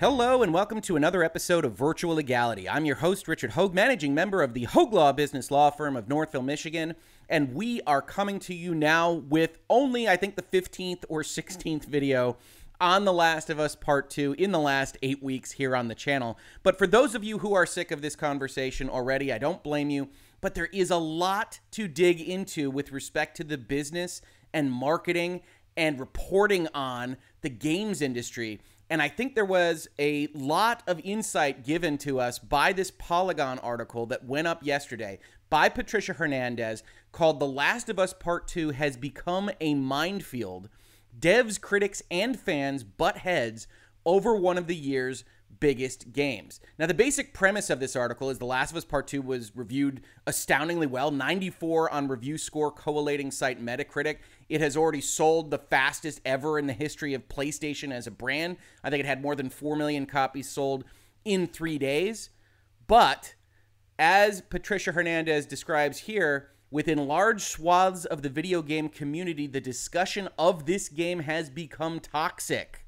Hello and welcome to another episode of Virtual Legality. I'm your host, Richard Hoeg, managing member of the Hoeg Law Business Law Firm of Northville, Michigan, and we are coming to you now with only, I think, the 15th or 16th video on The Last of Us Part 2 in the last eight weeks here on the channel. But for those of you who are sick of this conversation already, I don't blame you, but there is a lot to dig into with respect to the business and marketing and reporting on the games industry and I think there was a lot of insight given to us by this Polygon article that went up yesterday by Patricia Hernandez called The Last of Us Part 2 Has Become a Minefield. Devs, critics, and fans butt heads over one of the year's biggest games. Now, the basic premise of this article is The Last of Us Part 2 was reviewed astoundingly well 94 on review score collating site Metacritic. It has already sold the fastest ever in the history of PlayStation as a brand. I think it had more than 4 million copies sold in three days. But as Patricia Hernandez describes here, within large swaths of the video game community, the discussion of this game has become toxic.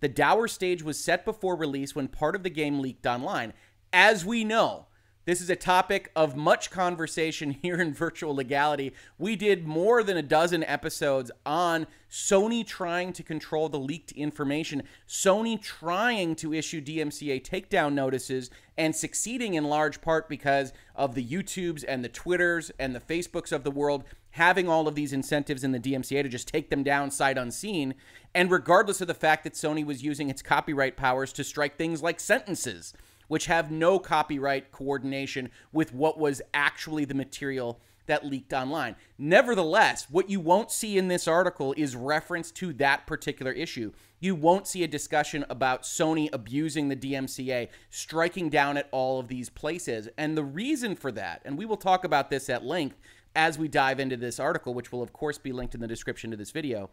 The dour stage was set before release when part of the game leaked online. As we know, this is a topic of much conversation here in virtual legality. We did more than a dozen episodes on Sony trying to control the leaked information, Sony trying to issue DMCA takedown notices, and succeeding in large part because of the YouTubes and the Twitters and the Facebooks of the world having all of these incentives in the DMCA to just take them down sight unseen. And regardless of the fact that Sony was using its copyright powers to strike things like sentences which have no copyright coordination with what was actually the material that leaked online. Nevertheless, what you won't see in this article is reference to that particular issue. You won't see a discussion about Sony abusing the DMCA, striking down at all of these places. And the reason for that, and we will talk about this at length as we dive into this article, which will, of course, be linked in the description to this video,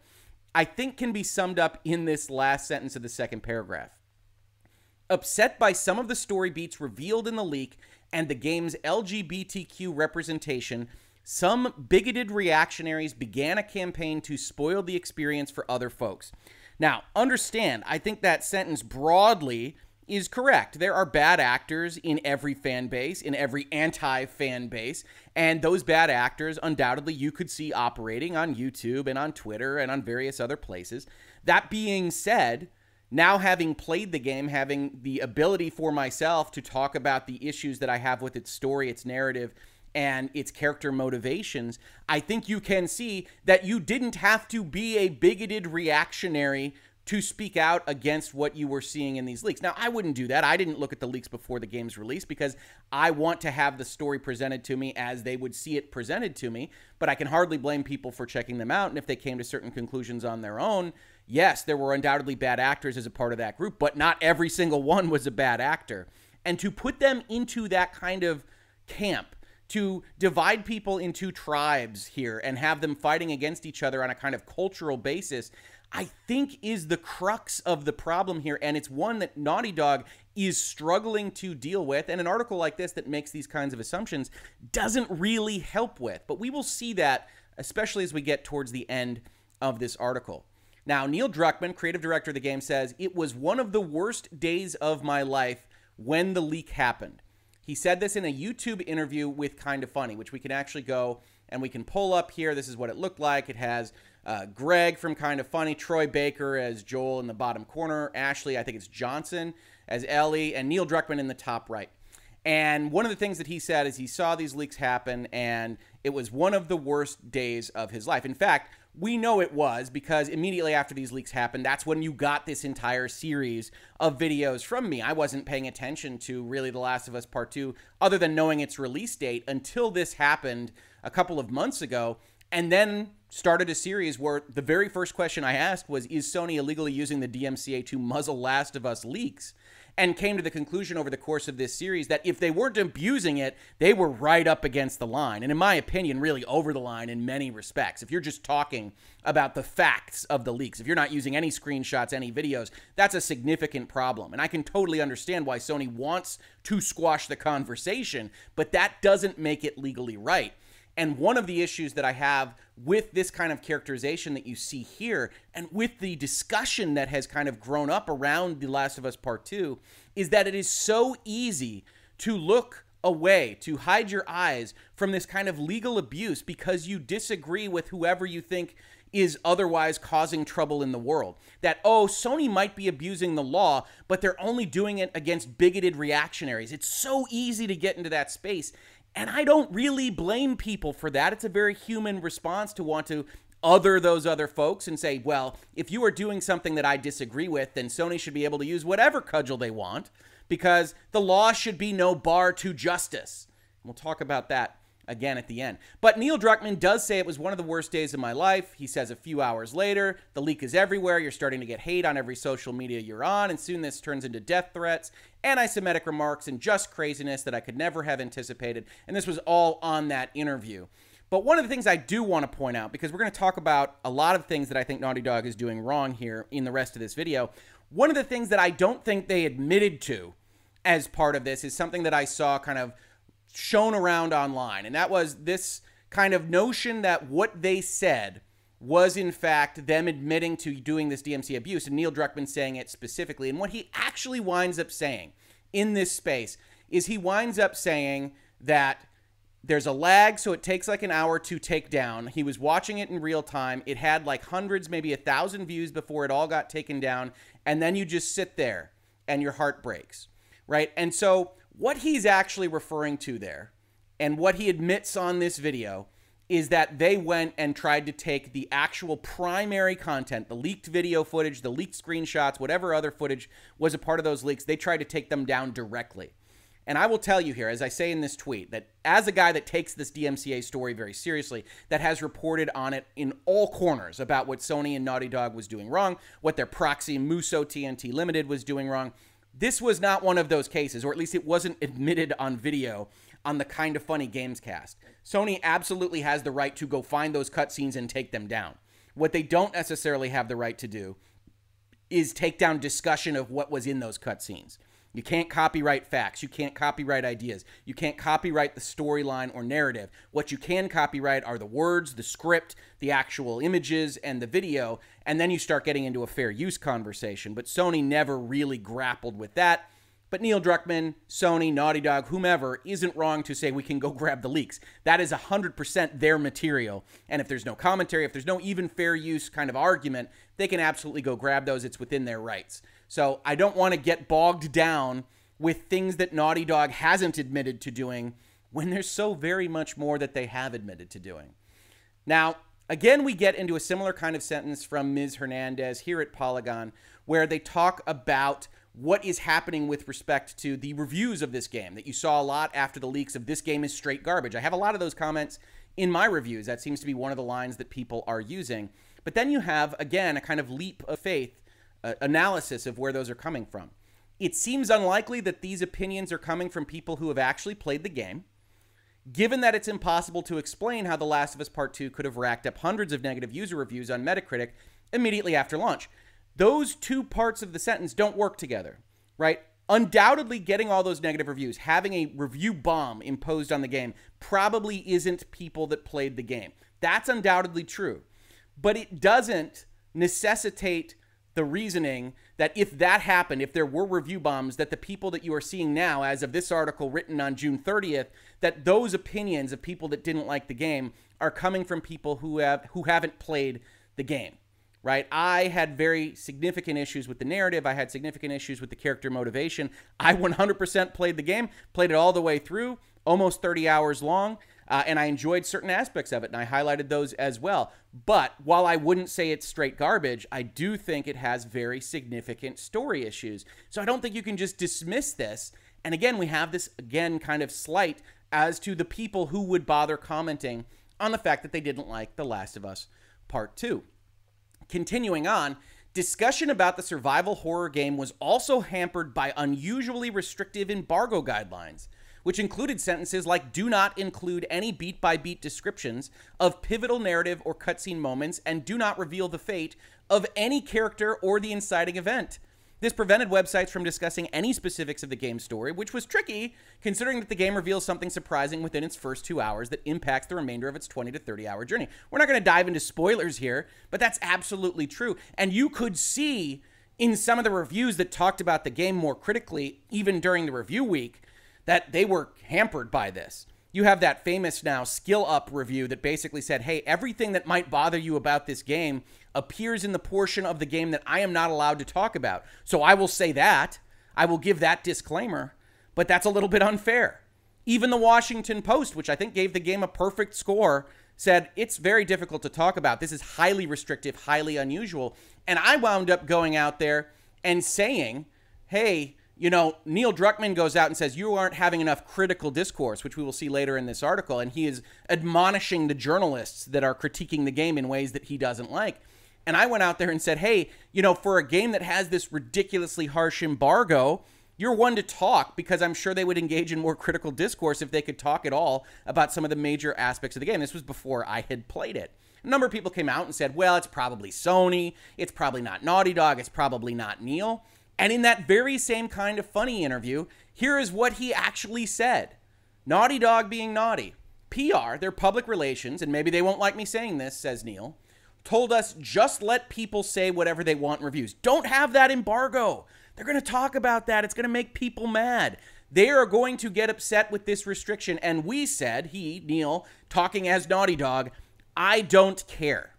I think can be summed up in this last sentence of the second paragraph. Upset by some of the story beats revealed in the leak and the game's LGBTQ representation, some bigoted reactionaries began a campaign to spoil the experience for other folks. Now, understand, I think that sentence broadly is correct. There are bad actors in every fan base, in every anti fan base, and those bad actors undoubtedly you could see operating on YouTube and on Twitter and on various other places. That being said, now having played the game, having the ability for myself to talk about the issues that I have with its story, its narrative, and its character motivations, I think you can see that you didn't have to be a bigoted reactionary to speak out against what you were seeing in these leaks. Now, I wouldn't do that. I didn't look at the leaks before the game's release because I want to have the story presented to me as they would see it presented to me, but I can hardly blame people for checking them out. And if they came to certain conclusions on their own, yes, there were undoubtedly bad actors as a part of that group, but not every single one was a bad actor. And to put them into that kind of camp, to divide people into tribes here and have them fighting against each other on a kind of cultural basis, I think is the crux of the problem here. And it's one that Naughty Dog is struggling to deal with. And an article like this that makes these kinds of assumptions doesn't really help with. But we will see that, especially as we get towards the end of this article. Now, Neil Druckmann, creative director of the game, says it was one of the worst days of my life when the leak happened. He said this in a YouTube interview with Kind of Funny, which we can actually go and we can pull up here. This is what it looked like. It has uh, Greg from Kind of Funny, Troy Baker as Joel in the bottom corner, Ashley, I think it's Johnson as Ellie, and Neil Druckmann in the top right. And one of the things that he said is he saw these leaks happen and it was one of the worst days of his life. In fact, we know it was because immediately after these leaks happened, that's when you got this entire series of videos from me. I wasn't paying attention to really The Last of Us Part 2 other than knowing its release date until this happened a couple of months ago. And then started a series where the very first question I asked was Is Sony illegally using the DMCA to muzzle Last of Us leaks? and came to the conclusion over the course of this series that if they weren't abusing it, they were right up against the line. And in my opinion, really over the line in many respects. If you're just talking about the facts of the leaks, if you're not using any screenshots, any videos, that's a significant problem. And I can totally understand why Sony wants to squash the conversation, but that doesn't make it legally right. And one of the issues that I have with this kind of characterization that you see here, and with the discussion that has kind of grown up around The Last of Us Part 2, is that it is so easy to look away, to hide your eyes from this kind of legal abuse because you disagree with whoever you think is otherwise causing trouble in the world. That, oh, Sony might be abusing the law, but they're only doing it against bigoted reactionaries. It's so easy to get into that space. And I don't really blame people for that. It's a very human response to want to other those other folks and say, well, if you are doing something that I disagree with, then Sony should be able to use whatever cudgel they want because the law should be no bar to justice. We'll talk about that again at the end. But Neil Druckmann does say it was one of the worst days of my life. He says a few hours later, the leak is everywhere. You're starting to get hate on every social media you're on, and soon this turns into death threats, anti Semitic remarks, and just craziness that I could never have anticipated. And this was all on that interview. But one of the things I do want to point out, because we're going to talk about a lot of things that I think Naughty Dog is doing wrong here in the rest of this video, one of the things that I don't think they admitted to as part of this is something that I saw kind of shown around online, and that was this kind of notion that what they said was in fact them admitting to doing this DMC abuse, and Neil Druckmann saying it specifically. And what he actually winds up saying in this space is he winds up saying that there's a lag, so it takes like an hour to take down. He was watching it in real time. It had like hundreds, maybe a thousand views before it all got taken down. And then you just sit there and your heart breaks, right? And so what he's actually referring to there, and what he admits on this video, is that they went and tried to take the actual primary content, the leaked video footage, the leaked screenshots, whatever other footage was a part of those leaks, they tried to take them down directly. And I will tell you here, as I say in this tweet, that as a guy that takes this DMCA story very seriously, that has reported on it in all corners about what Sony and Naughty Dog was doing wrong, what their proxy Muso TNT Limited was doing wrong, this was not one of those cases, or at least it wasn't admitted on video on the kind of funny games cast. Sony absolutely has the right to go find those cutscenes and take them down. What they don't necessarily have the right to do is take down discussion of what was in those cutscenes. You can't copyright facts. You can't copyright ideas. You can't copyright the storyline or narrative. What you can copyright are the words, the script, the actual images, and the video. And then you start getting into a fair use conversation. But Sony never really grappled with that. But Neil Druckmann, Sony, Naughty Dog, whomever, isn't wrong to say we can go grab the leaks. That is 100% their material. And if there's no commentary, if there's no even fair use kind of argument, they can absolutely go grab those. It's within their rights. So I don't want to get bogged down with things that Naughty Dog hasn't admitted to doing when there's so very much more that they have admitted to doing. Now, again, we get into a similar kind of sentence from Ms. Hernandez here at Polygon, where they talk about what is happening with respect to the reviews of this game that you saw a lot after the leaks of this game is straight garbage. I have a lot of those comments in my reviews. That seems to be one of the lines that people are using. But then you have, again, a kind of leap of faith uh, analysis of where those are coming from. It seems unlikely that these opinions are coming from people who have actually played the game, given that it's impossible to explain how The Last of Us Part 2 could have racked up hundreds of negative user reviews on Metacritic immediately after launch. Those two parts of the sentence don't work together, right? Undoubtedly, getting all those negative reviews, having a review bomb imposed on the game, probably isn't people that played the game. That's undoubtedly true. But it doesn't necessitate the reasoning that if that happened, if there were review bombs, that the people that you are seeing now, as of this article written on June 30th, that those opinions of people that didn't like the game are coming from people who have who haven't played the game. Right? I had very significant issues with the narrative. I had significant issues with the character motivation. I 100% played the game, played it all the way through, almost 30 hours long. Uh, and I enjoyed certain aspects of it, and I highlighted those as well. But while I wouldn't say it's straight garbage, I do think it has very significant story issues. So I don't think you can just dismiss this. And again, we have this, again, kind of slight as to the people who would bother commenting on the fact that they didn't like The Last of Us Part 2. Continuing on, discussion about the survival horror game was also hampered by unusually restrictive embargo guidelines which included sentences like do not include any beat by beat descriptions of pivotal narrative or cutscene moments and do not reveal the fate of any character or the inciting event. This prevented websites from discussing any specifics of the game's story, which was tricky considering that the game reveals something surprising within its first two hours that impacts the remainder of its 20 to 30 hour journey. We're not going to dive into spoilers here, but that's absolutely true. And you could see in some of the reviews that talked about the game more critically, even during the review week, that they were hampered by this. You have that famous now skill up review that basically said, hey, everything that might bother you about this game appears in the portion of the game that I am not allowed to talk about. So I will say that. I will give that disclaimer, but that's a little bit unfair. Even the Washington Post, which I think gave the game a perfect score, said it's very difficult to talk about. This is highly restrictive, highly unusual. And I wound up going out there and saying, hey, you know, Neil Druckmann goes out and says, You aren't having enough critical discourse, which we will see later in this article. And he is admonishing the journalists that are critiquing the game in ways that he doesn't like. And I went out there and said, Hey, you know, for a game that has this ridiculously harsh embargo, you're one to talk because I'm sure they would engage in more critical discourse if they could talk at all about some of the major aspects of the game. This was before I had played it. A number of people came out and said, well, it's probably Sony. It's probably not Naughty Dog. It's probably not Neil. And in that very same kind of funny interview, here is what he actually said Naughty Dog being naughty. PR, their public relations, and maybe they won't like me saying this, says Neil, told us just let people say whatever they want in reviews. Don't have that embargo. They're going to talk about that. It's going to make people mad. They are going to get upset with this restriction. And we said, he, Neil, talking as Naughty Dog, I don't care.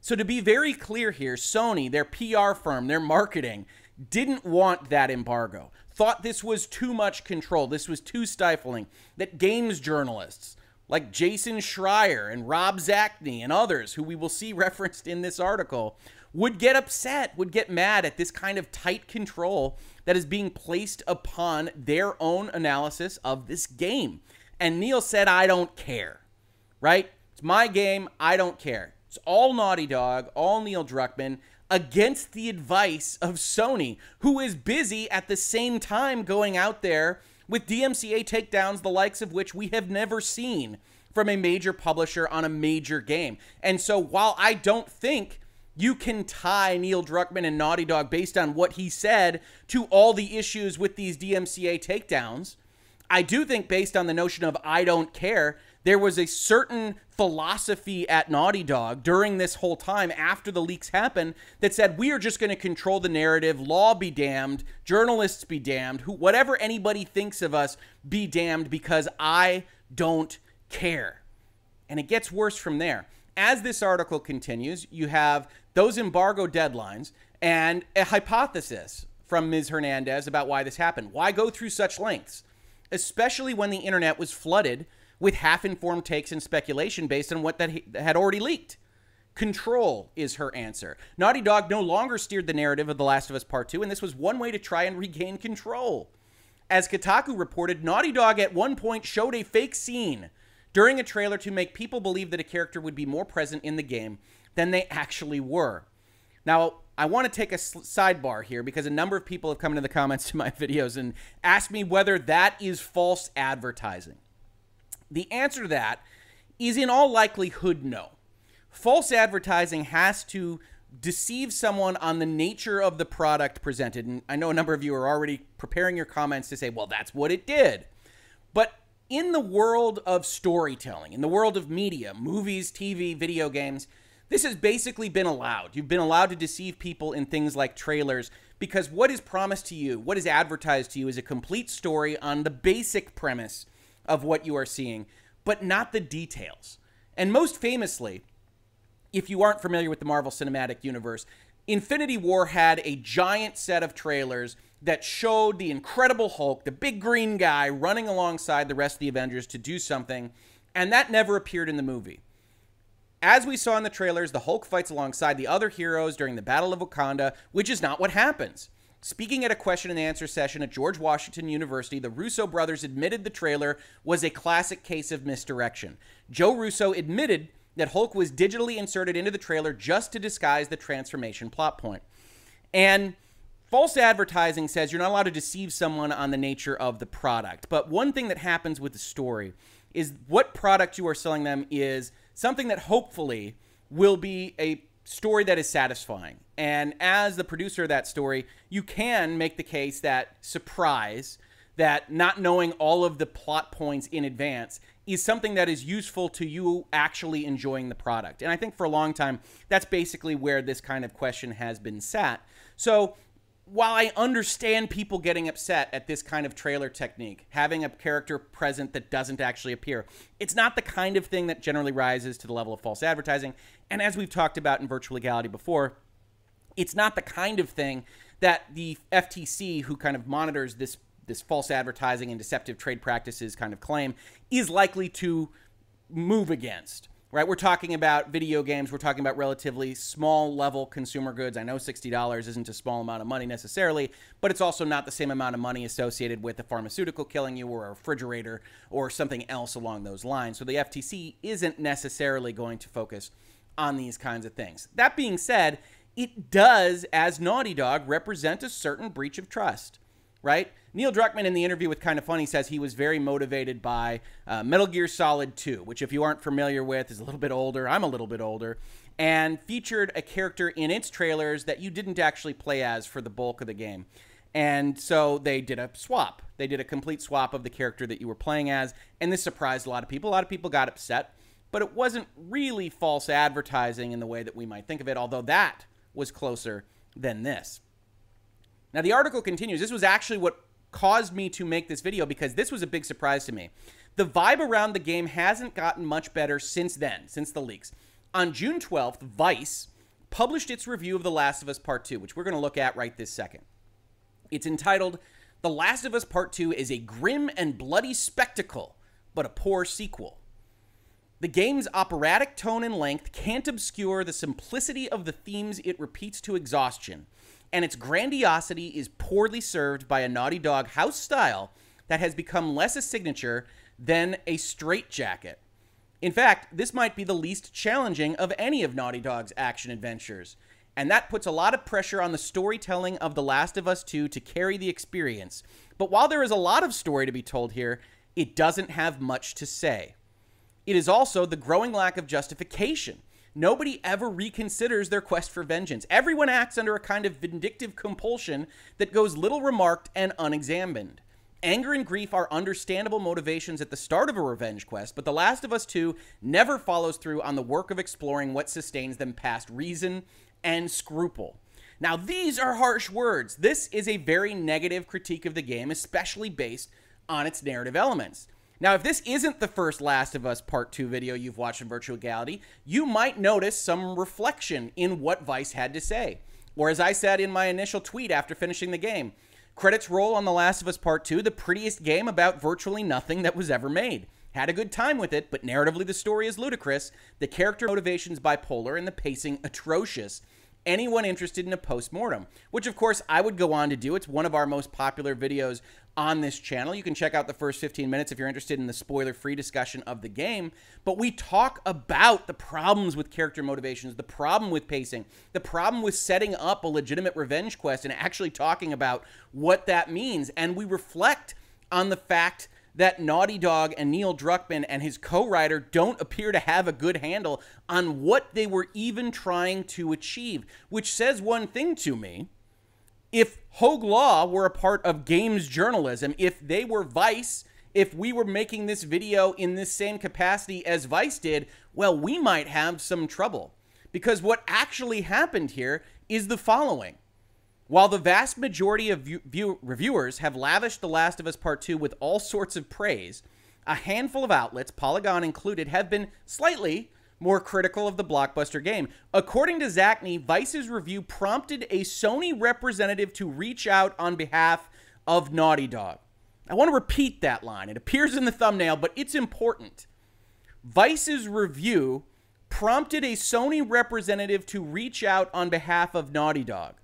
So to be very clear here, Sony, their PR firm, their marketing, didn't want that embargo, thought this was too much control, this was too stifling, that games journalists like Jason Schreier and Rob Zacny and others, who we will see referenced in this article, would get upset, would get mad at this kind of tight control that is being placed upon their own analysis of this game. And Neil said, I don't care, right? It's my game. I don't care. It's all Naughty Dog, all Neil Druckmann against the advice of Sony, who is busy at the same time going out there with DMCA takedowns, the likes of which we have never seen from a major publisher on a major game. And so while I don't think you can tie Neil Druckmann and Naughty Dog based on what he said to all the issues with these DMCA takedowns, I do think based on the notion of I don't care, there was a certain philosophy at Naughty Dog during this whole time after the leaks happened that said we are just going to control the narrative, law be damned, journalists be damned, who whatever anybody thinks of us be damned because I don't care. And it gets worse from there. As this article continues, you have those embargo deadlines and a hypothesis from Ms. Hernandez about why this happened. Why go through such lengths? Especially when the internet was flooded with half informed takes and speculation based on what that had already leaked. Control is her answer. Naughty Dog no longer steered the narrative of The Last of Us Part 2, and this was one way to try and regain control. As Kotaku reported, Naughty Dog at one point showed a fake scene during a trailer to make people believe that a character would be more present in the game than they actually were. Now, I want to take a sidebar here because a number of people have come into the comments to my videos and asked me whether that is false advertising. The answer to that is in all likelihood no. False advertising has to deceive someone on the nature of the product presented. And I know a number of you are already preparing your comments to say, well, that's what it did. But in the world of storytelling, in the world of media, movies, TV, video games, this has basically been allowed. You've been allowed to deceive people in things like trailers because what is promised to you, what is advertised to you, is a complete story on the basic premise of what you are seeing, but not the details. And most famously, if you aren't familiar with the Marvel Cinematic Universe, Infinity War had a giant set of trailers that showed the Incredible Hulk, the big green guy, running alongside the rest of the Avengers to do something, and that never appeared in the movie. As we saw in the trailers, the Hulk fights alongside the other heroes during the Battle of Wakanda, which is not what happens. Speaking at a question and answer session at George Washington University, the Russo brothers admitted the trailer was a classic case of misdirection. Joe Russo admitted that Hulk was digitally inserted into the trailer just to disguise the transformation plot point. And false advertising says you're not allowed to deceive someone on the nature of the product. But one thing that happens with the story is what product you are selling them is something that hopefully will be a story that is satisfying. And as the producer of that story, you can make the case that surprise, that not knowing all of the plot points in advance is something that is useful to you actually enjoying the product. And I think for a long time, that's basically where this kind of question has been sat. So while I understand people getting upset at this kind of trailer technique, having a character present that doesn't actually appear, it's not the kind of thing that generally rises to the level of false advertising. And as we've talked about in virtual legality before, it's not the kind of thing that the FTC, who kind of monitors this this false advertising and deceptive trade practices kind of claim, is likely to move against right? We're talking about video games. We're talking about relatively small level consumer goods. I know $60 isn't a small amount of money necessarily, but it's also not the same amount of money associated with a pharmaceutical killing you or a refrigerator or something else along those lines. So the FTC isn't necessarily going to focus on these kinds of things. That being said, it does, as Naughty Dog, represent a certain breach of trust, right? Neil Druckmann in the interview with Kind of Funny says he was very motivated by uh, Metal Gear Solid 2, which, if you aren't familiar with, is a little bit older. I'm a little bit older. And featured a character in its trailers that you didn't actually play as for the bulk of the game. And so they did a swap. They did a complete swap of the character that you were playing as. And this surprised a lot of people. A lot of people got upset. But it wasn't really false advertising in the way that we might think of it, although that was closer than this. Now, the article continues. This was actually what caused me to make this video because this was a big surprise to me. The vibe around the game hasn't gotten much better since then, since the leaks. On June 12th, Vice published its review of The Last of Us Part 2, which we're going to look at right this second. It's entitled The Last of Us Part 2 is a grim and bloody spectacle, but a poor sequel. The game's operatic tone and length can't obscure the simplicity of the themes it repeats to exhaustion and its grandiosity is poorly served by a Naughty Dog house style that has become less a signature than a straitjacket. In fact, this might be the least challenging of any of Naughty Dog's action adventures, and that puts a lot of pressure on the storytelling of The Last of Us 2 to carry the experience. But while there is a lot of story to be told here, it doesn't have much to say. It is also the growing lack of justification nobody ever reconsiders their quest for vengeance. Everyone acts under a kind of vindictive compulsion that goes little remarked and unexamined. Anger and grief are understandable motivations at the start of a revenge quest, but The Last of Us 2 never follows through on the work of exploring what sustains them past reason and scruple. Now, these are harsh words. This is a very negative critique of the game, especially based on its narrative elements. Now, if this isn't the first Last of Us Part 2 video you've watched in virtual legality, you might notice some reflection in what Vice had to say. Or as I said in my initial tweet after finishing the game, credits roll on The Last of Us Part 2, the prettiest game about virtually nothing that was ever made. Had a good time with it, but narratively the story is ludicrous, the character motivations bipolar, and the pacing atrocious anyone interested in a post-mortem, which of course I would go on to do. It's one of our most popular videos on this channel. You can check out the first 15 minutes if you're interested in the spoiler-free discussion of the game, but we talk about the problems with character motivations, the problem with pacing, the problem with setting up a legitimate revenge quest and actually talking about what that means, and we reflect on the fact that Naughty Dog and Neil Druckmann and his co writer don't appear to have a good handle on what they were even trying to achieve, which says one thing to me if Hoeg Law were a part of games journalism, if they were Vice, if we were making this video in this same capacity as Vice did, well, we might have some trouble. Because what actually happened here is the following. While the vast majority of view- view- reviewers have lavished The Last of Us Part 2 with all sorts of praise, a handful of outlets, Polygon included, have been slightly more critical of the blockbuster game. According to Zacny, Vice's review prompted a Sony representative to reach out on behalf of Naughty Dog. I want to repeat that line. It appears in the thumbnail, but it's important. Vice's review prompted a Sony representative to reach out on behalf of Naughty Dog.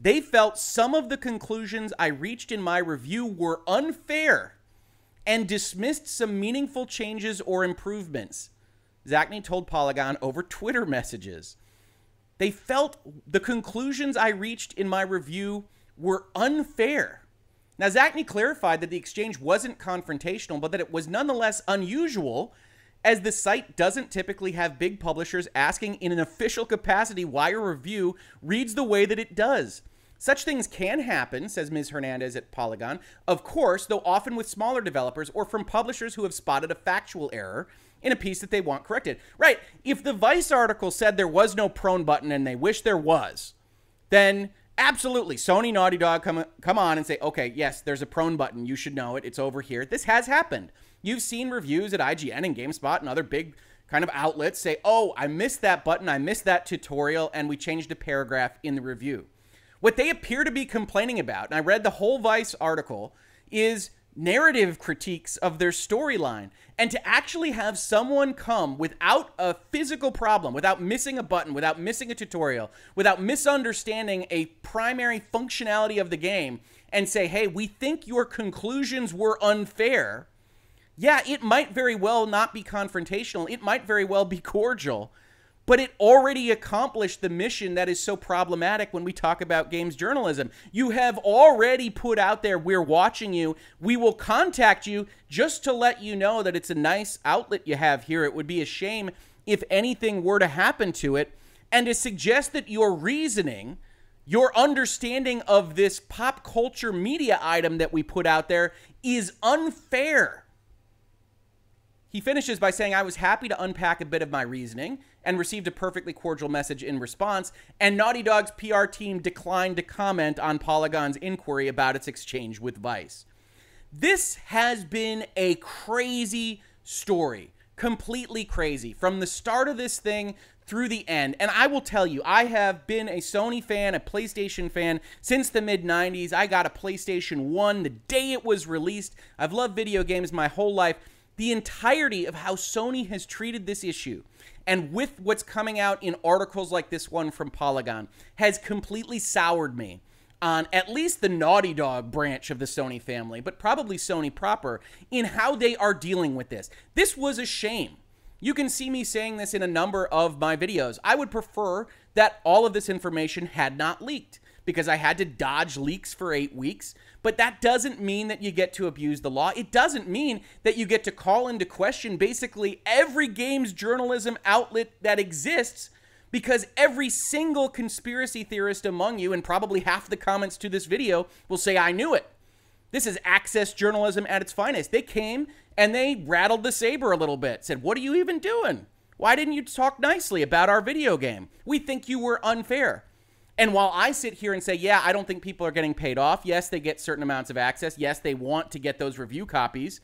They felt some of the conclusions I reached in my review were unfair and dismissed some meaningful changes or improvements. Zacny told Polygon over Twitter messages. They felt the conclusions I reached in my review were unfair. Now, Zacny clarified that the exchange wasn't confrontational, but that it was nonetheless unusual as the site doesn't typically have big publishers asking in an official capacity why a review reads the way that it does. Such things can happen, says Ms. Hernandez at Polygon, of course, though often with smaller developers or from publishers who have spotted a factual error in a piece that they want corrected. Right. If the Vice article said there was no prone button and they wish there was, then absolutely Sony Naughty Dog come come on and say, "Okay, yes, there's a prone button. You should know it. It's over here." This has happened. You've seen reviews at IGN and GameSpot and other big kind of outlets say, "Oh, I missed that button. I missed that tutorial and we changed a paragraph in the review." What they appear to be complaining about, and I read the whole Vice article, is narrative critiques of their storyline. And to actually have someone come without a physical problem, without missing a button, without missing a tutorial, without misunderstanding a primary functionality of the game, and say, hey, we think your conclusions were unfair. Yeah, it might very well not be confrontational. It might very well be cordial but it already accomplished the mission that is so problematic when we talk about games journalism. You have already put out there, we're watching you. We will contact you just to let you know that it's a nice outlet you have here. It would be a shame if anything were to happen to it. And to suggest that your reasoning, your understanding of this pop culture media item that we put out there is unfair. He finishes by saying, I was happy to unpack a bit of my reasoning and received a perfectly cordial message in response. And Naughty Dog's PR team declined to comment on Polygon's inquiry about its exchange with Vice. This has been a crazy story, completely crazy. From the start of this thing through the end. And I will tell you, I have been a Sony fan, a PlayStation fan since the mid 90s. I got a PlayStation 1 the day it was released. I've loved video games my whole life. The entirety of how Sony has treated this issue and with what's coming out in articles like this one from Polygon, has completely soured me on at least the Naughty Dog branch of the Sony family, but probably Sony proper, in how they are dealing with this. This was a shame. You can see me saying this in a number of my videos. I would prefer that all of this information had not leaked because I had to dodge leaks for eight weeks. But that doesn't mean that you get to abuse the law. It doesn't mean that you get to call into question basically every games journalism outlet that exists because every single conspiracy theorist among you, and probably half the comments to this video, will say, I knew it. This is access journalism at its finest. They came and they rattled the saber a little bit, said, What are you even doing? Why didn't you talk nicely about our video game? We think you were unfair. And while I sit here and say, yeah, I don't think people are getting paid off, yes, they get certain amounts of access, yes, they want to get those review copies,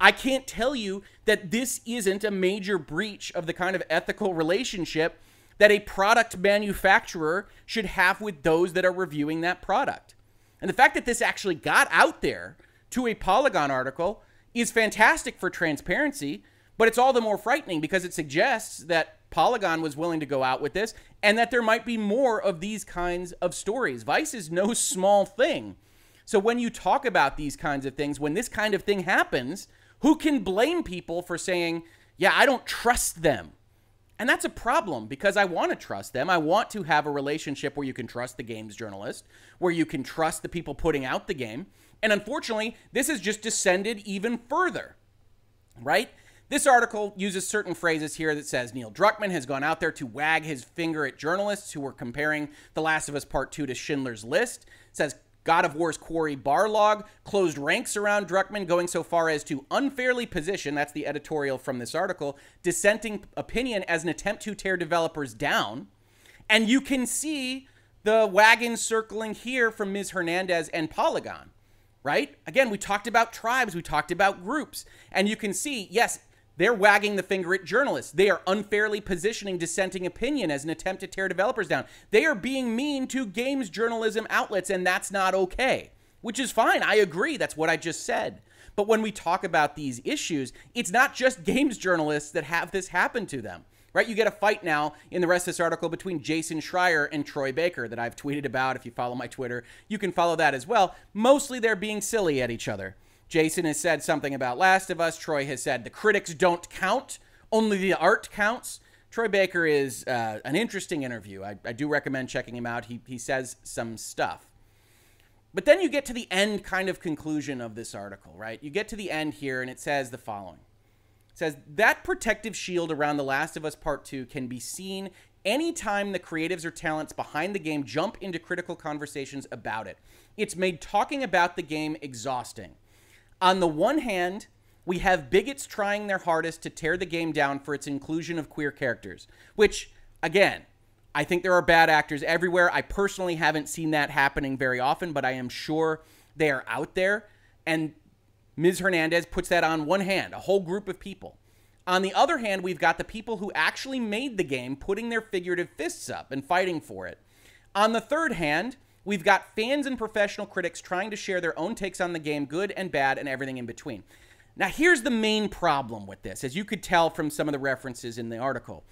I can't tell you that this isn't a major breach of the kind of ethical relationship that a product manufacturer should have with those that are reviewing that product. And the fact that this actually got out there to a Polygon article is fantastic for transparency, but it's all the more frightening because it suggests that Polygon was willing to go out with this and that there might be more of these kinds of stories. Vice is no small thing. So when you talk about these kinds of things, when this kind of thing happens, who can blame people for saying, yeah, I don't trust them? And that's a problem because I want to trust them. I want to have a relationship where you can trust the games journalist, where you can trust the people putting out the game. And unfortunately, this has just descended even further, right? This article uses certain phrases here that says Neil Druckmann has gone out there to wag his finger at journalists who were comparing The Last of Us Part 2 to Schindler's List. It says God of War's Cory Barlog closed ranks around Druckmann, going so far as to unfairly position, that's the editorial from this article, dissenting opinion as an attempt to tear developers down. And you can see the wagon circling here from Ms. Hernandez and Polygon, right? Again, we talked about tribes, we talked about groups, and you can see, yes, they're wagging the finger at journalists. They are unfairly positioning dissenting opinion as an attempt to tear developers down. They are being mean to games journalism outlets, and that's not okay, which is fine. I agree. That's what I just said. But when we talk about these issues, it's not just games journalists that have this happen to them, right? You get a fight now in the rest of this article between Jason Schreier and Troy Baker that I've tweeted about. If you follow my Twitter, you can follow that as well. Mostly they're being silly at each other. Jason has said something about Last of Us. Troy has said the critics don't count, only the art counts. Troy Baker is uh, an interesting interview. I, I do recommend checking him out. He, he says some stuff. But then you get to the end kind of conclusion of this article, right? You get to the end here, and it says the following It says that protective shield around The Last of Us Part 2 can be seen anytime the creatives or talents behind the game jump into critical conversations about it. It's made talking about the game exhausting. On the one hand, we have bigots trying their hardest to tear the game down for its inclusion of queer characters, which, again, I think there are bad actors everywhere. I personally haven't seen that happening very often, but I am sure they are out there. And Ms. Hernandez puts that on one hand, a whole group of people. On the other hand, we've got the people who actually made the game putting their figurative fists up and fighting for it. On the third hand, we've got fans and professional critics trying to share their own takes on the game, good and bad, and everything in between. Now, here's the main problem with this, as you could tell from some of the references in the article.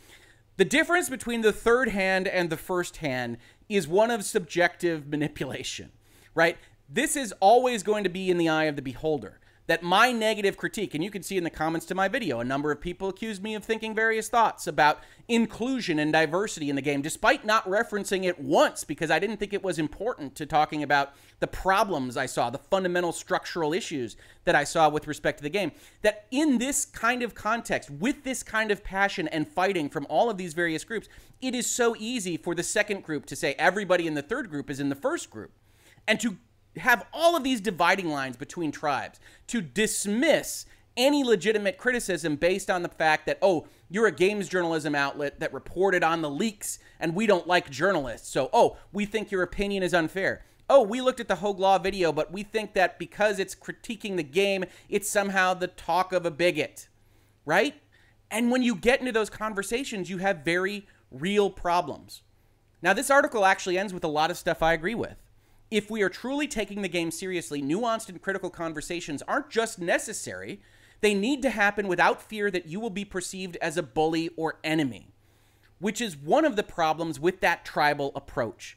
The difference between the third hand and the first hand is one of subjective manipulation, right? This is always going to be in the eye of the beholder that my negative critique, and you can see in the comments to my video, a number of people accused me of thinking various thoughts about inclusion and diversity in the game, despite not referencing it once because I didn't think it was important to talking about the problems I saw, the fundamental structural issues that I saw with respect to the game. That in this kind of context, with this kind of passion and fighting from all of these various groups, it is so easy for the second group to say everybody in the third group is in the first group. And to have all of these dividing lines between tribes to dismiss any legitimate criticism based on the fact that, oh, you're a games journalism outlet that reported on the leaks and we don't like journalists. So, oh, we think your opinion is unfair. Oh, we looked at the Hoeg Law video, but we think that because it's critiquing the game, it's somehow the talk of a bigot, right? And when you get into those conversations, you have very real problems. Now, this article actually ends with a lot of stuff I agree with. If we are truly taking the game seriously, nuanced and critical conversations aren't just necessary, they need to happen without fear that you will be perceived as a bully or enemy, which is one of the problems with that tribal approach.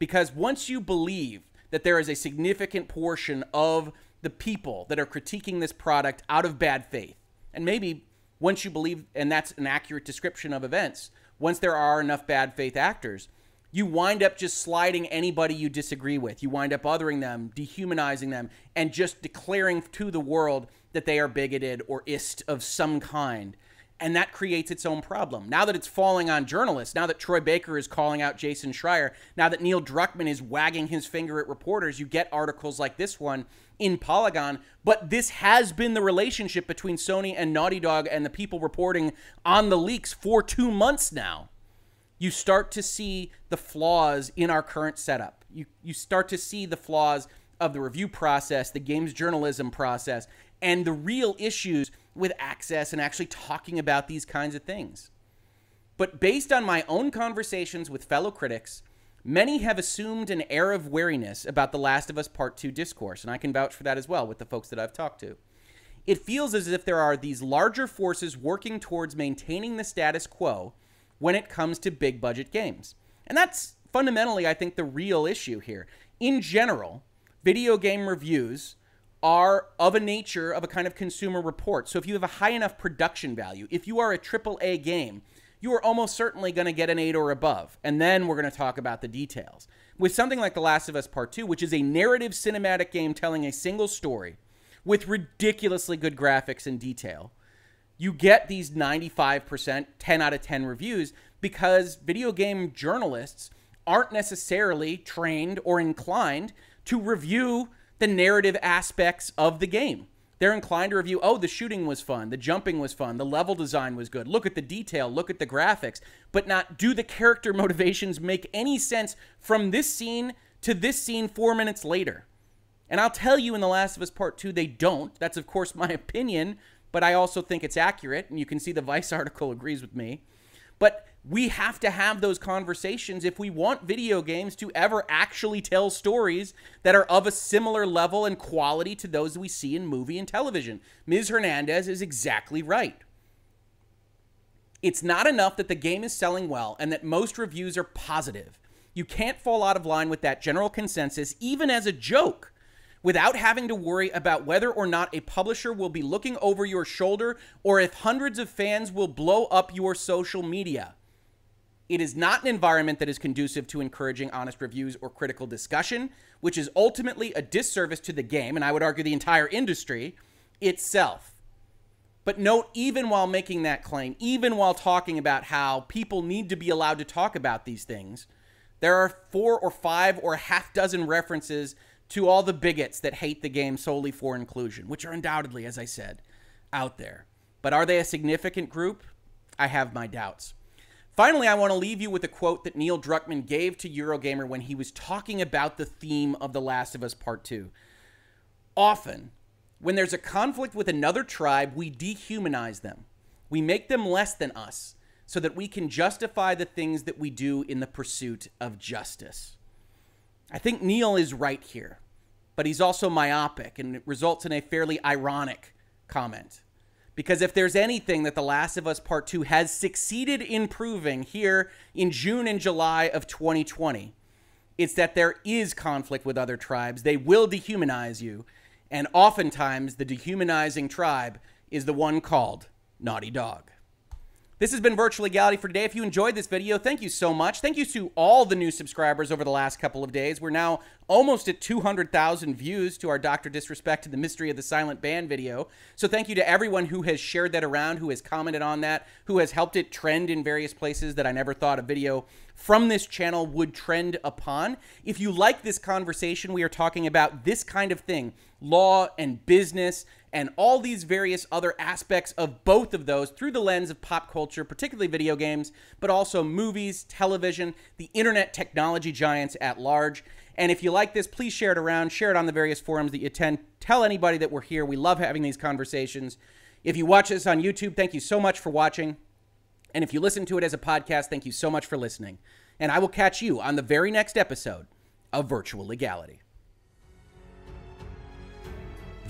Because once you believe that there is a significant portion of the people that are critiquing this product out of bad faith, and maybe once you believe, and that's an accurate description of events, once there are enough bad faith actors, you wind up just sliding anybody you disagree with. You wind up othering them, dehumanizing them, and just declaring to the world that they are bigoted or ist of some kind. And that creates its own problem. Now that it's falling on journalists, now that Troy Baker is calling out Jason Schreier, now that Neil Druckmann is wagging his finger at reporters, you get articles like this one in Polygon. But this has been the relationship between Sony and Naughty Dog and the people reporting on the leaks for two months now you start to see the flaws in our current setup. You you start to see the flaws of the review process, the games journalism process, and the real issues with access and actually talking about these kinds of things. But based on my own conversations with fellow critics, many have assumed an air of wariness about The Last of Us Part 2 discourse, and I can vouch for that as well with the folks that I've talked to. It feels as if there are these larger forces working towards maintaining the status quo when it comes to big budget games. And that's fundamentally, I think, the real issue here. In general, video game reviews are of a nature of a kind of consumer report. So if you have a high enough production value, if you are a AAA game, you are almost certainly going to get an 8 or above. And then we're going to talk about the details. With something like The Last of Us Part 2, which is a narrative cinematic game telling a single story with ridiculously good graphics and detail, you get these 95%, 10 out of 10 reviews because video game journalists aren't necessarily trained or inclined to review the narrative aspects of the game. They're inclined to review, oh, the shooting was fun, the jumping was fun, the level design was good, look at the detail, look at the graphics, but not do the character motivations make any sense from this scene to this scene four minutes later. And I'll tell you in The Last of Us Part 2, they don't. That's, of course, my opinion but I also think it's accurate, and you can see the Vice article agrees with me. But we have to have those conversations if we want video games to ever actually tell stories that are of a similar level and quality to those we see in movie and television. Ms. Hernandez is exactly right. It's not enough that the game is selling well and that most reviews are positive. You can't fall out of line with that general consensus, even as a joke without having to worry about whether or not a publisher will be looking over your shoulder or if hundreds of fans will blow up your social media. It is not an environment that is conducive to encouraging honest reviews or critical discussion, which is ultimately a disservice to the game, and I would argue the entire industry itself. But note, even while making that claim, even while talking about how people need to be allowed to talk about these things, there are four or five or a half dozen references to all the bigots that hate the game solely for inclusion, which are undoubtedly, as I said, out there. But are they a significant group? I have my doubts. Finally, I want to leave you with a quote that Neil Druckmann gave to Eurogamer when he was talking about the theme of The Last of Us Part 2. Often, when there's a conflict with another tribe, we dehumanize them. We make them less than us so that we can justify the things that we do in the pursuit of justice. I think Neil is right here, but he's also myopic and it results in a fairly ironic comment. Because if there's anything that The Last of Us Part 2 has succeeded in proving here in June and July of 2020, it's that there is conflict with other tribes. They will dehumanize you. And oftentimes, the dehumanizing tribe is the one called Naughty Dog. This has been Virtual Legality for today. If you enjoyed this video, thank you so much. Thank you to all the new subscribers over the last couple of days. We're now almost at 200,000 views to our Dr. Disrespect to the Mystery of the Silent Ban video. So thank you to everyone who has shared that around, who has commented on that, who has helped it trend in various places that I never thought a video from this channel would trend upon. If you like this conversation, we are talking about this kind of thing law and business and all these various other aspects of both of those through the lens of pop culture, particularly video games, but also movies, television, the internet technology giants at large. And if you like this, please share it around, share it on the various forums that you attend. Tell anybody that we're here. We love having these conversations. If you watch this on YouTube, thank you so much for watching. And if you listen to it as a podcast, thank you so much for listening. And I will catch you on the very next episode of Virtual Legality.